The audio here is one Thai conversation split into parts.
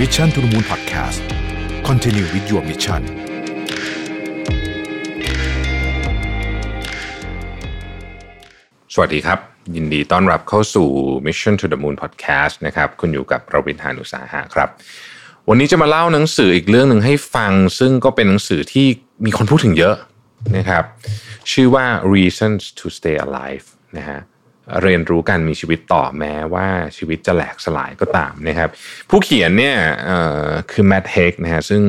Mission to the Moon Podcast Continue with your mission สวัสดีครับ ยินดีต้อนรับเข้าสู่ Mission to the Moon Podcast นะครับ คุณอยู่กับประวินหานุสาหะครับ วันนี้จะมาเล่าหนังสืออีกเรื่องหนึ่งให้ฟัง ซึ่งก็เป็นหนังสือที่มีคนพูดถึงเยอะนะครับ ชื่อว่า Reasons to Stay Alive นะฮะ เรียนรู้การมีชีวิตต่อแม้ว่าชีวิตจะแหลกสลายก็ตามนะครับ ผู้เขียนเนี่ยคือแมทเฮกนะฮะซึ่ง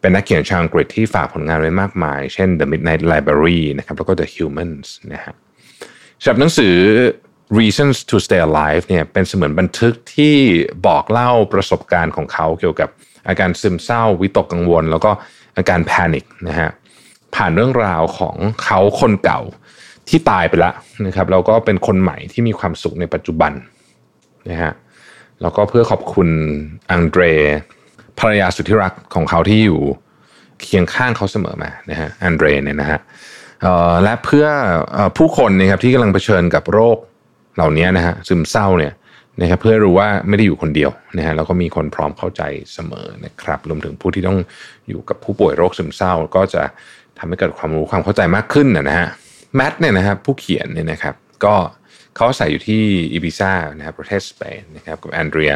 เป็นนักเขียนชาวอังกฤษที่ฝากผลงานไว้มากมาย เช่น The Midnight Library นะครับแล้วก็ The Humans นะฮะสำหรับหนังสือ Reasons to Stay Alive เนี่ยเป็นเสมือนบันทึกที่บอกเล่าประสบการณ์ของเขาเกี่ยวกับอาการซึมเศร้าวิตกกังวล แล้วก็อาการแพนิคนะฮะผ่านเรื่องราวของเขาคนเก่า ที่ตายไปแล้วนะครับแล้วก็เป็นคนใหม่ที่มีความสุขในปัจจุบันนะฮะแล้วก็เพื่อขอบคุณอังเดรภรรยาสุดที่รักของเขาที่อยู่เคียงข้างเขาเสมอมานะฮะอันเดรเนี่ยนะฮะและเพื่อเอ่อผู้คนนะครับที่กำลังเผชิญกับโรคเหล่านี้นะฮะซึมเศร้าเนี่ยนะครับเพื่อรู้ว่าไม่ได้อยู่คนเดียวนะฮะแล้วก็มีคนพร้อมเข้าใจเสมอนะครับรวมถึงผู้ที่ต้องอยู่กับผู้ป่วยโรคซึมเศร้า ก็จะทำให้เกิดความรู้ความเข้าใจมากขึ้นนะฮะ แมทเนี่ยนะครับผู้เขียนเนี่ยนะครับก็เขาอาศัยอยู่ที่อีบิซ่านะครับประเทศสเปนนะครับกับแอนเดรีย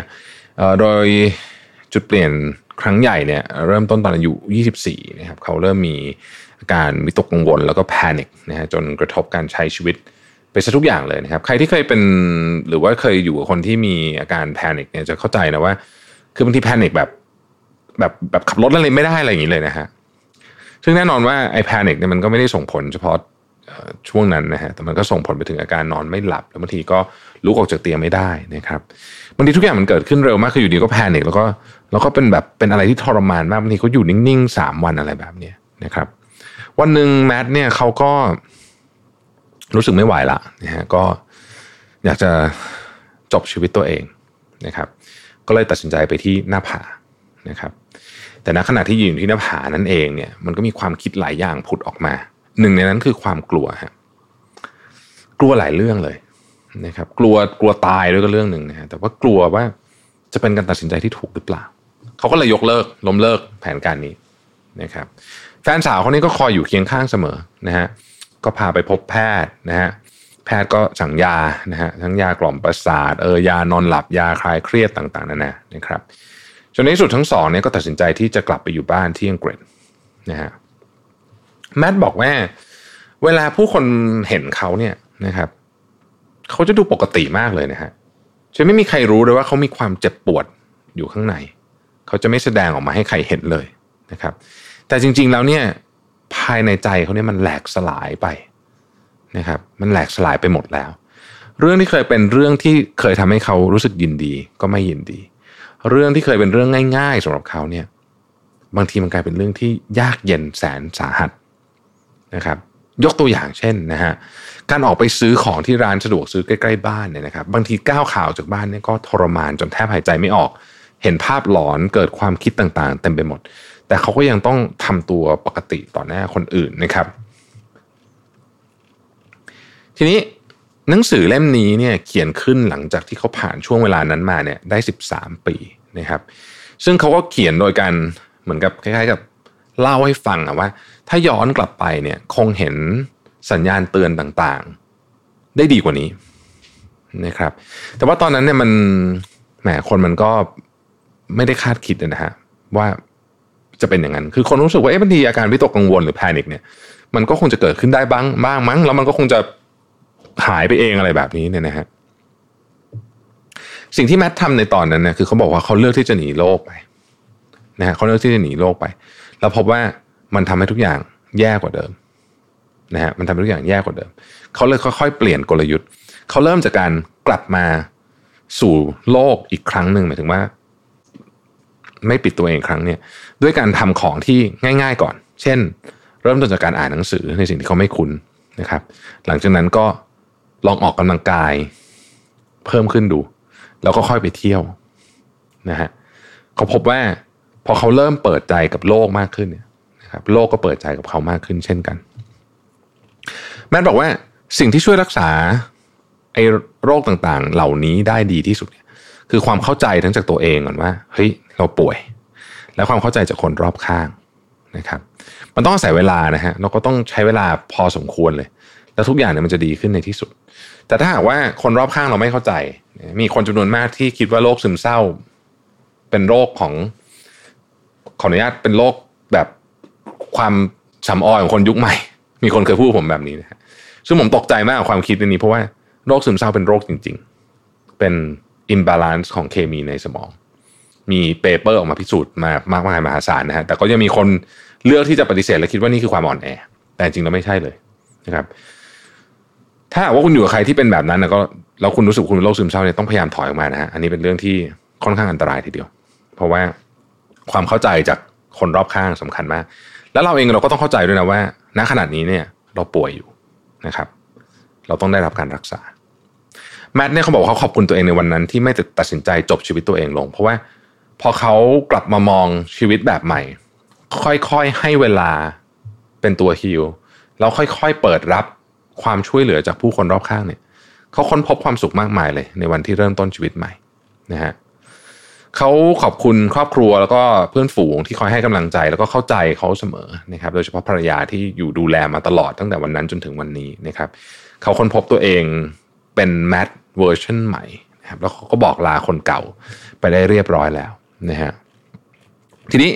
โดยจุดเปลี่ยนครั้งใหญ่เนี่ยเริ่มต้นตอนอายุ 24 นะครับเขาเริ่มมีอาการวิตกกังวลแล้วก็ panic นะฮะจนกระทบการใช้ชีวิตไปซะทุกอย่างเลยนะครับ ใครที่เคยเป็นหรือว่าเคยอยู่กับคนที่มีอาการ panic เนี่ยจะเข้าใจนะว่า คือบางที panic แบบแบบแบบขับรถอะไรไม่ได้อะไรอย่างนี้เลยนะฮะซึ่งแน่นอนว่าไอ้แพนิคเนี่ยมันก็ไม่ได้ส่งผลเฉพาะ ช่วงนั้นนะฮะแต่มันก็ส่งผลไปถึงอาการนอนไม่หลับ แล้วบางทีก็ลุกออกจากเตียงไม่ได้นะครับบางทีทุกอย่างมันเกิดขึ้นเร็วมากคืออยู่ดีก็แพนิคแล้วก็แล้วก็เป็นแบบเป็นอะไรที่ทรมานมากบางทีเขาอยู่นิ่งๆสามวันอะไรแบบเนี้ยนะครับ วันหนึ่งแมทเนี่ยเขาก็รู้สึกไม่ไหวละนะฮะก็อยากจะจบชีวิตตัวเองนะครับ ก็เลยตัดสินใจไปที่หน้าผานะครับ แต่ณขณะที่ยืนอยู่ที่หน้าผานั่นเองเนี่ยมันก็มีความคิดหลายอย่างผุดออกมา หนึ่งในนั้นคือความกลัวฮะกลัวหลายเรื่องเลยนะครับ กลัวกลัวตายด้วยก็เรื่องหนึ่งนะฮะแต่ว่ากลัวว่าจะเป็นการตัดสินใจที่ถูกหรือเปล่าเขาก็เลยยกเลิกล้มเลิกแผนการนี้นะครับ แฟนสาวคนนี้ก็คอยอยู่เคียงข้างเสมอนะฮะก็พาไปพบแพทย์นะฮะแพทย์ก็สั่งยานะฮะทั้งยากล่อมประสาทเออยานอนหลับยาคลายเครียดต่างๆนานานะครับจนในที่สุดทั้งสองเนี่ยก็ตัดสินใจที่จะกลับไปอยู่บ้านที่อังกฤษนะฮะ แมทบอกว่า เวลาผู้คนเห็นเขาเนี่ยนะครับเขาจะดูปกติมากเลยนะฮะจะไม่มีใครรู้เลยว่าเขามีความเจ็บปวดอยู่ข้างใน เขาจะไม่แสดงออกมาให้ใครเห็นเลยนะครับ แต่จริงๆแล้วเนี่ยภายในใจเขาเนี่ยมันแหลกสลายไปนะครับ มันแหลกสลายไปหมดแล้ว เรื่องที่เคยเป็นเรื่องที่เคยทำให้เขารู้สึกยินดี ก็ไม่ยินดี เรื่องที่เคยเป็นเรื่องง่าย ๆสำหรับเขาเนี่ย บางทีมันกลายเป็นเรื่องที่ยากเย็นแสนสาหัส นะครับยกตัวอย่างเช่นนะฮะการออกไปซื้อของที่ร้านสะดวกซื้อใกล้ๆบ้านเนี่ยนะครับบางทีก้าวข่าวจากบ้านเนี่ยก็ทรมานจนแทบหายใจไม่ออก เห็นภาพหลอนเกิดความคิดต่างๆเต็มไปหมด แต่เขาก็ยังต้องทำตัวปกติต่อหน้าคนอื่นนะครับ ทีนี้หนังสือเล่มนี้เนี่ยเขียนขึ้นหลังจากที่เขาผ่านช่วงเวลานั้นมาเนี่ยได้ 13 ปีนะครับ ซึ่งเขาก็เขียนโดยการเหมือนกับคล้ายๆกับ เล่าให้ฟังอะว่า ถ้าย้อนกลับไปเนี่ยคงเห็นสัญญาณเตือนต่างๆ ได้ดีกว่านี้นะครับ แต่ว่าตอนนั้นเนี่ยมันแหมคนมันก็ไม่ได้คาดคิดนะฮะว่าจะเป็นอย่างนั้น คือคนรู้สึกว่าเอ๊ะบางทีอาการวิตกกังวลหรือแพนิคเนี่ย มันก็คงจะเกิดขึ้นได้บ้างบ้างมั้ง แล้วมันก็คงจะหายไปเองอะไรแบบนี้เนี่ยนะฮะสิ่งที่แมททำในตอนนั้นเนี่ยคือเขาบอกว่าเขาเลือกที่จะหนีโลกไปนะฮะเขาเลือกที่จะหนีโลกไป แล้วพบว่ามันทำให้ทุกอย่างแย่กว่าเดิมนะฮะมันทำให้ทุกอย่างแย่กว่าเดิม เขาเลยค่อยๆ เปลี่ยนกลยุทธ์ เขาเริ่มจากการกลับมาสู่โลกอีกครั้งหนึ่งหมายถึงว่า ไม่ปิดตัวเองครั้งเนี่ย ด้วยการทำของที่ง่าย ๆก่อน เช่น เริ่มต้นจากการอ่านหนังสือในสิ่งที่เขาไม่คุ้นนะครับ หลังจากนั้นก็ลองออกกำลังกายเพิ่มขึ้นดู แล้วก็ค่อยไปเที่ยวนะฮะเขาพบว่า พอเขาเริ่มเปิดใจกับโลกมากขึ้นเนี่ยนะครับโลกก็เปิดใจกับเขามากขึ้นเช่นกัน แมทบอกว่าสิ่งที่ช่วยรักษาไอ้โรคต่างๆ เหล่านี้ได้ดีที่สุดเนี่ยคือความเข้าใจทั้งจากตัวเองก่อนว่าเฮ้ยเราป่วย และความเข้าใจจากคนรอบข้างนะครับ มันต้องอาศัยเวลานะฮะเราก็ต้องใช้เวลาพอสมควรเลย แล้วทุกอย่างเนี่ยมันจะดีขึ้นในที่สุด แต่ถ้าหากว่าคนรอบข้างเราไม่เข้าใจ มีคนจำนวนมากที่คิดว่าโรคซึมเศร้า เป็นโรคของ ขออนุญาตเป็นโรคแบบความสำออยของคนยุคใหม่ มีคนเคยพูดผมแบบนี้นะฮะซึ่งผมตกใจมากกับความคิดนี้เพราะว่าโรคซึมเศร้าเป็นโรคจริง ๆ เป็น imbalance ของเคมีในสมอง มี paper ออกมาพิสูจน์มามากมายมหาศาลนะฮะแต่ก็ยังมีคนเลือกที่จะปฏิเสธและคิดว่านี่คือความอ่อนแอ แต่จริงแล้วไม่ใช่เลยนะครับ ถ้าว่าคุณอยู่กับใครที่เป็นแบบนั้นนะก็แล้วคุณรู้สึกคุณเป็นโรคซึมเศร้าเนี่ยต้องพยายามถอยออกมานะฮะอันนี้เป็นเรื่องที่ค่อนข้างอันตรายทีเดียว เพราะว่า ความเข้าใจจากคนรอบข้างสำคัญมาก แล้วเราเองเราก็ต้องเข้าใจด้วยนะว่า ณขนาดนี้เนี่ยเราป่วยอยู่นะครับ เราต้องได้รับการรักษาแมทเนี่ยเขาบอกเขาขอบคุณตัวเองในวันนั้น ที่ไม่ตัดสินใจจบชีวิตตัวเองลง เพราะว่าพอเขากลับมามองชีวิตแบบใหม่ ค่อยๆให้เวลาเป็นตัวฮิลแล้วค่อยๆเปิดรับความช่วยเหลือจากผู้คนรอบข้างเนี่ยเขาค้นพบความสุขมากมายเลย ในวันที่เริ่มต้นชีวิตใหม่นะฮะ เขาขอบคุณครอบครัวแล้วก็เพื่อนฝูงที่คอยให้กำลังใจแล้วก็เข้าใจเขาเสมอนะครับ โดยเฉพาะภรรยาที่อยู่ดูแลมาตลอดตั้งแต่วันนั้นจนถึงวันนี้นะครับ เขาค้นพบตัวเองเป็นแมทเวอร์ชันใหม่นะครับแล้วเขาก็บอกลาคนเก่าไปได้เรียบร้อยแล้วนะฮะทีนี้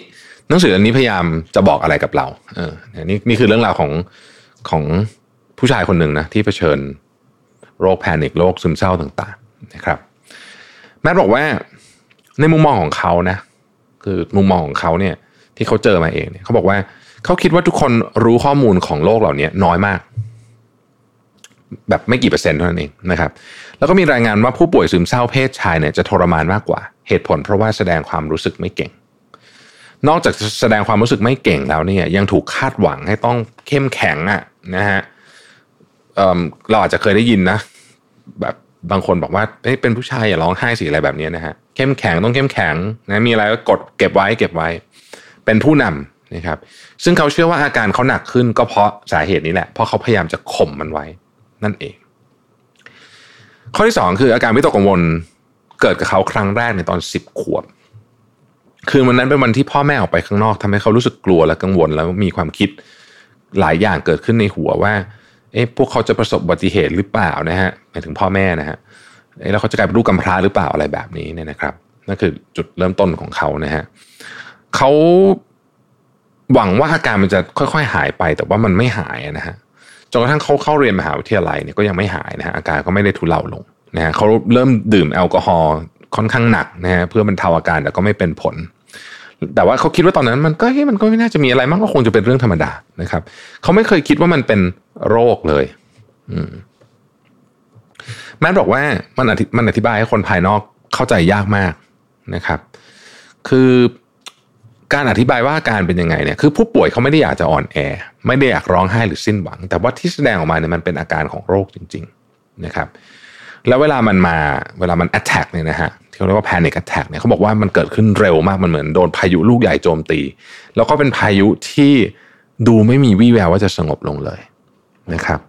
หนังสืออันนี้พยายามจะบอกอะไรกับเราเออนี่นี่คือเรื่องราวของของผู้ชายคนหนึ่งนะที่เผชิญโรคแพนิคโรคซึมเศร้าต่าง ๆ นะครับ แมทบอกว่า ในมุมมองของเขานะ คือมุมมองของเขาเนี่ย ที่เขาเจอมาเองเนี่ยเขาบอกว่าเขาคิดว่าทุกคนรู้ข้อมูลของโลกเหล่านี้น้อยมาก แบบไม่กี่เปอร์เซ็นต์เท่านั้นเองนะครับ แล้วก็มีรายงานว่าผู้ป่วยซึมเศร้าเพศชายเนี่ยจะทรมานมากกว่า เหตุผลเพราะว่าแสดงความรู้สึกไม่เก่ง นอกจากแสดงความรู้สึกไม่เก่งแล้วเนี่ย ยังถูกคาดหวังให้ต้องเข้มแข็งอะนะฮะเเราอาจจะเคยได้ยินนะ แบบบางคนบอกว่าเป็นผู้ชายอย่าร้องไห้สิอะไรแบบนี้นะฮะ เข้มแข็งต้องเข้มแข็งนะมีอะไรก็กดเก็บไว้เก็บไว้ เป็นผู้นำนะครับ ซึ่งเขาเชื่อว่าอาการเขาหนักขึ้นก็เพราะสาเหตุนี้แหละเพราะเขาพยายามจะข่มมันไว้ นั่นเอง ข้อที่สองคืออาการวิตกกังวลเกิดกับเขาครั้งแรกในตอนสิบขวบคืนวันนั้นเป็นวันที่พ่อแม่ออกไปข้างนอกทำให้เขารู้สึกกลัวและกังวลแล้วมีความคิดหลายอย่างเกิดขึ้นในหัวว่า เอ๊ะพวกเขาจะประสบอุบัติเหตุหรือเปล่านะฮะหมายถึงพ่อแม่นะฮะ แล้วเขาจะกลายเป็นลูกกำพร้าหรือเปล่าอะไรแบบนี้เนี่ยนะครับนั่นคือจุดเริ่มต้นของเขานะฮะเขาหวังว่าอาการมันจะค่อยๆ หายไป แต่ว่ามันไม่หายนะฮะจนกระทั่งเขาเข้าเรียนมหาวิทยาลัยเนี่ยก็ยังไม่หายนะฮะอาการก็ไม่ได้ทุเลาลงนะฮะเขาเริ่มดื่มแอลกอฮอล์ค่อนข้างหนักนะฮะเพื่อบรรเทาอาการแต่ก็ไม่เป็นผล แต่ว่าเขาคิดว่าตอนนั้นมันก็เฮ้ยมันก็ไม่น่าจะมีอะไรมากก็คงจะเป็นเรื่องธรรมดานะครับเขาไม่เคยคิดว่ามันเป็นโรคเลย อืม แมทบอกว่ามันอธิมันอธิบายให้คนภายนอกเข้าใจยากมากนะครับ คือการอธิบายว่าอาการเป็นยังไงเนี่ยคือผู้ป่วยเขาไม่ได้อยากจะอ่อนแอ ไม่ได้อยากร้องไห้หรือสิ้นหวัง แต่ว่าที่แสดงออกมาเนี่ยมันเป็นอาการของโรคจริง ๆนะครับ แล้วเวลามันมาเวลามัน attack เนี่ยนะฮะที่เขาเรียกว่า panic attack เนี่ยเขาบอกว่ามันเกิดขึ้นเร็วมากมันเหมือนโดนพายุลูกใหญ่โจมตี แล้วก็เป็นพายุที่ดูไม่มีวี่แววว่าจะสงบลงเลยนะครับ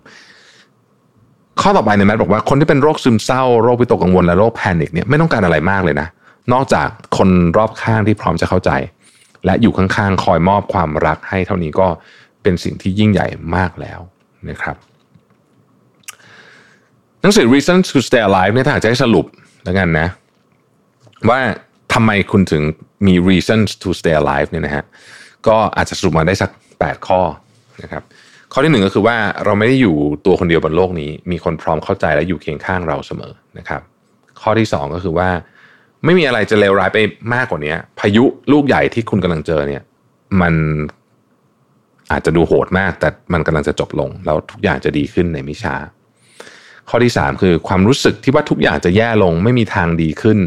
ข้อต่อไปเนี่ยแมทบอกว่าคนที่เป็นโรคซึมเศร้าโรควิตกกังวลและโรคแพนิคเนี่ยไม่ต้องการอะไรมากเลยนะ นอกจากคนรอบข้างที่พร้อมจะเข้าใจ และอยู่ข้างๆคอยมอบความรักให้เท่านี้ก็เป็นสิ่งที่ยิ่งใหญ่มากแล้วนะครับหนังสือ Reason to Stay Alive เนี่ยถ้าจะให้สรุปแล้วกันนะ ว่าทำไมคุณถึงมี reason to stay alive เนี่ยนะฮะก็อาจจะสรุปมาได้สัก 8 ข้อนะครับ ข้อที่หนึ่งก็คือว่าเราไม่ได้อยู่ตัวคนเดียวบนโลกนี้ มีคนพร้อมเข้าใจและอยู่เคียงข้างเราเสมอนะครับ ข้อที่สองก็คือว่า ไม่มีอะไรจะเลวร้ายไปมากกว่านี้พายุลูกใหญ่ที่คุณกำลังเจอเนี่ย มันอาจจะดูโหดมาก แต่มันกำลังจะจบลง แล้วทุกอย่างจะดีขึ้นในไมิช้าข้อที่สามคือความรู้สึกที่ว่าทุกอย่างจะแย่ลงไม่มีทางดีขึ้น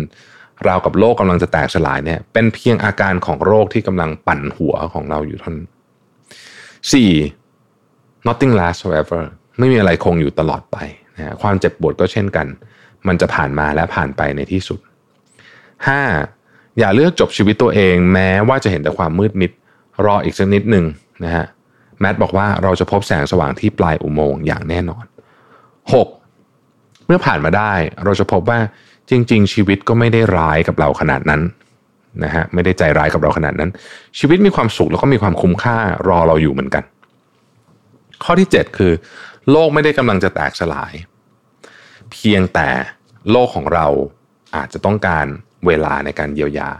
ราวกับโลกกำลังจะแตกสลายเนี่ย เป็นเพียงอาการของโรคที่กำลังปั่นหัวของเราอยู่ท่านสี่ nothing lasts forever ไม่มีอะไรคงอยู่ตลอดไปนะความเจ็บปวดก็เช่นกัน มันจะผ่านมาและผ่านไปในที่สุด 5. อย่าเลือกจบชีวิตตัวเอง แม้ว่าจะเห็นแต่ความมืดมิด รออีกสักนิดหนึ่งนะฮะแมทบอกว่าเราจะพบแสงสว่างที่ปลายอุโมงค์อย่างแน่นอน 6. เมื่อผ่านมาได้เราจะพบว่าจริง ๆ ชีวิตก็ไม่ได้ร้ายกับเราขนาดนั้นนะฮะไม่ได้ใจร้ายกับเราขนาดนั้น ชีวิตมีความสุขแล้วก็มีความคุ้มค่ารอเราอยู่เหมือนกัน ข้อที่ 7 คือ โลกไม่ได้กำลังจะแตกสลาย เพียงแต่โลกของเราอาจจะต้องการเวลาในการเยียวยา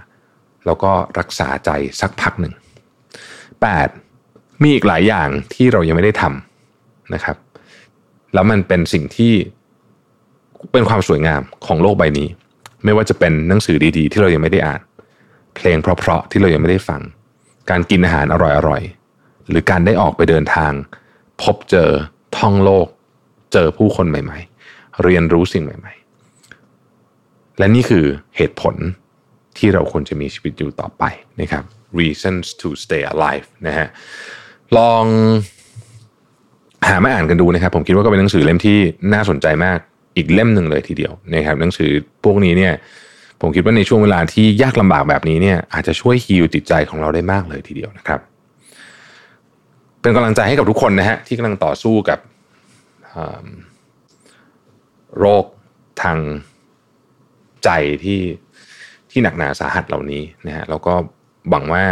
แล้วก็รักษาใจสักพักหนึ่ง 8. มีอีกหลายอย่างที่เรายังไม่ได้ทำนะครับ แล้วมันเป็นสิ่งที่เป็นความสวยงามของโลกใบนี้ ไม่ว่าจะเป็นหนังสือดีๆ ที่เรายังไม่ได้อ่าน เพลงเพราะๆที่เรายังไม่ได้ฟัง การกินอาหารอร่อยๆหรือการได้ออกไปเดินทาง พบเจอท่องโลก เจอผู้คนใหม่ ๆ เรียนรู้สิ่งใหม่ ๆ และนี่คือเหตุผลที่เราควรจะมีชีวิตอยู่ต่อไปนะครับ reasons to stay alive นะฮะลองหามาอ่านกันดูนะครับ ผมคิดว่าก็เป็นหนังสือเล่มที่น่าสนใจมากอีกเล่มหนึ่งเลยทีเดียวนะครับหนังสือพวกนี้เนี่ยผมคิดว่าในช่วงเวลาที่ยากลำบากแบบนี้เนี่ยอาจจะช่วยฮีลจิตใจของเราได้มากเลยทีเดียวนะครับ เป็นกำลังใจให้กับทุกคนนะฮะที่กำลังต่อสู้กับโรคทางใจที่ที่หนักหนาสาหัสเหล่านี้นะฮะแล้วก็หวังว่า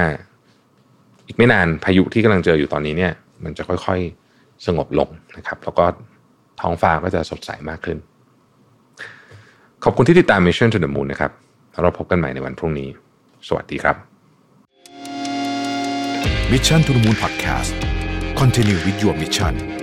อีกไม่นานพายุที่กำลังเจออยู่ตอนนี้เนี่ย มันจะค่อยๆสงบลงนะครับ แล้วก็ท้องฟ้าก็จะสดใสมากขึ้น ขอบคุณที่ติดตาม Mission to the Moon นะครับเราพบกันใหม่ในวันพรุ่งนี้ สวัสดีครับ Mission to the Moon Podcast Continued with your Michani.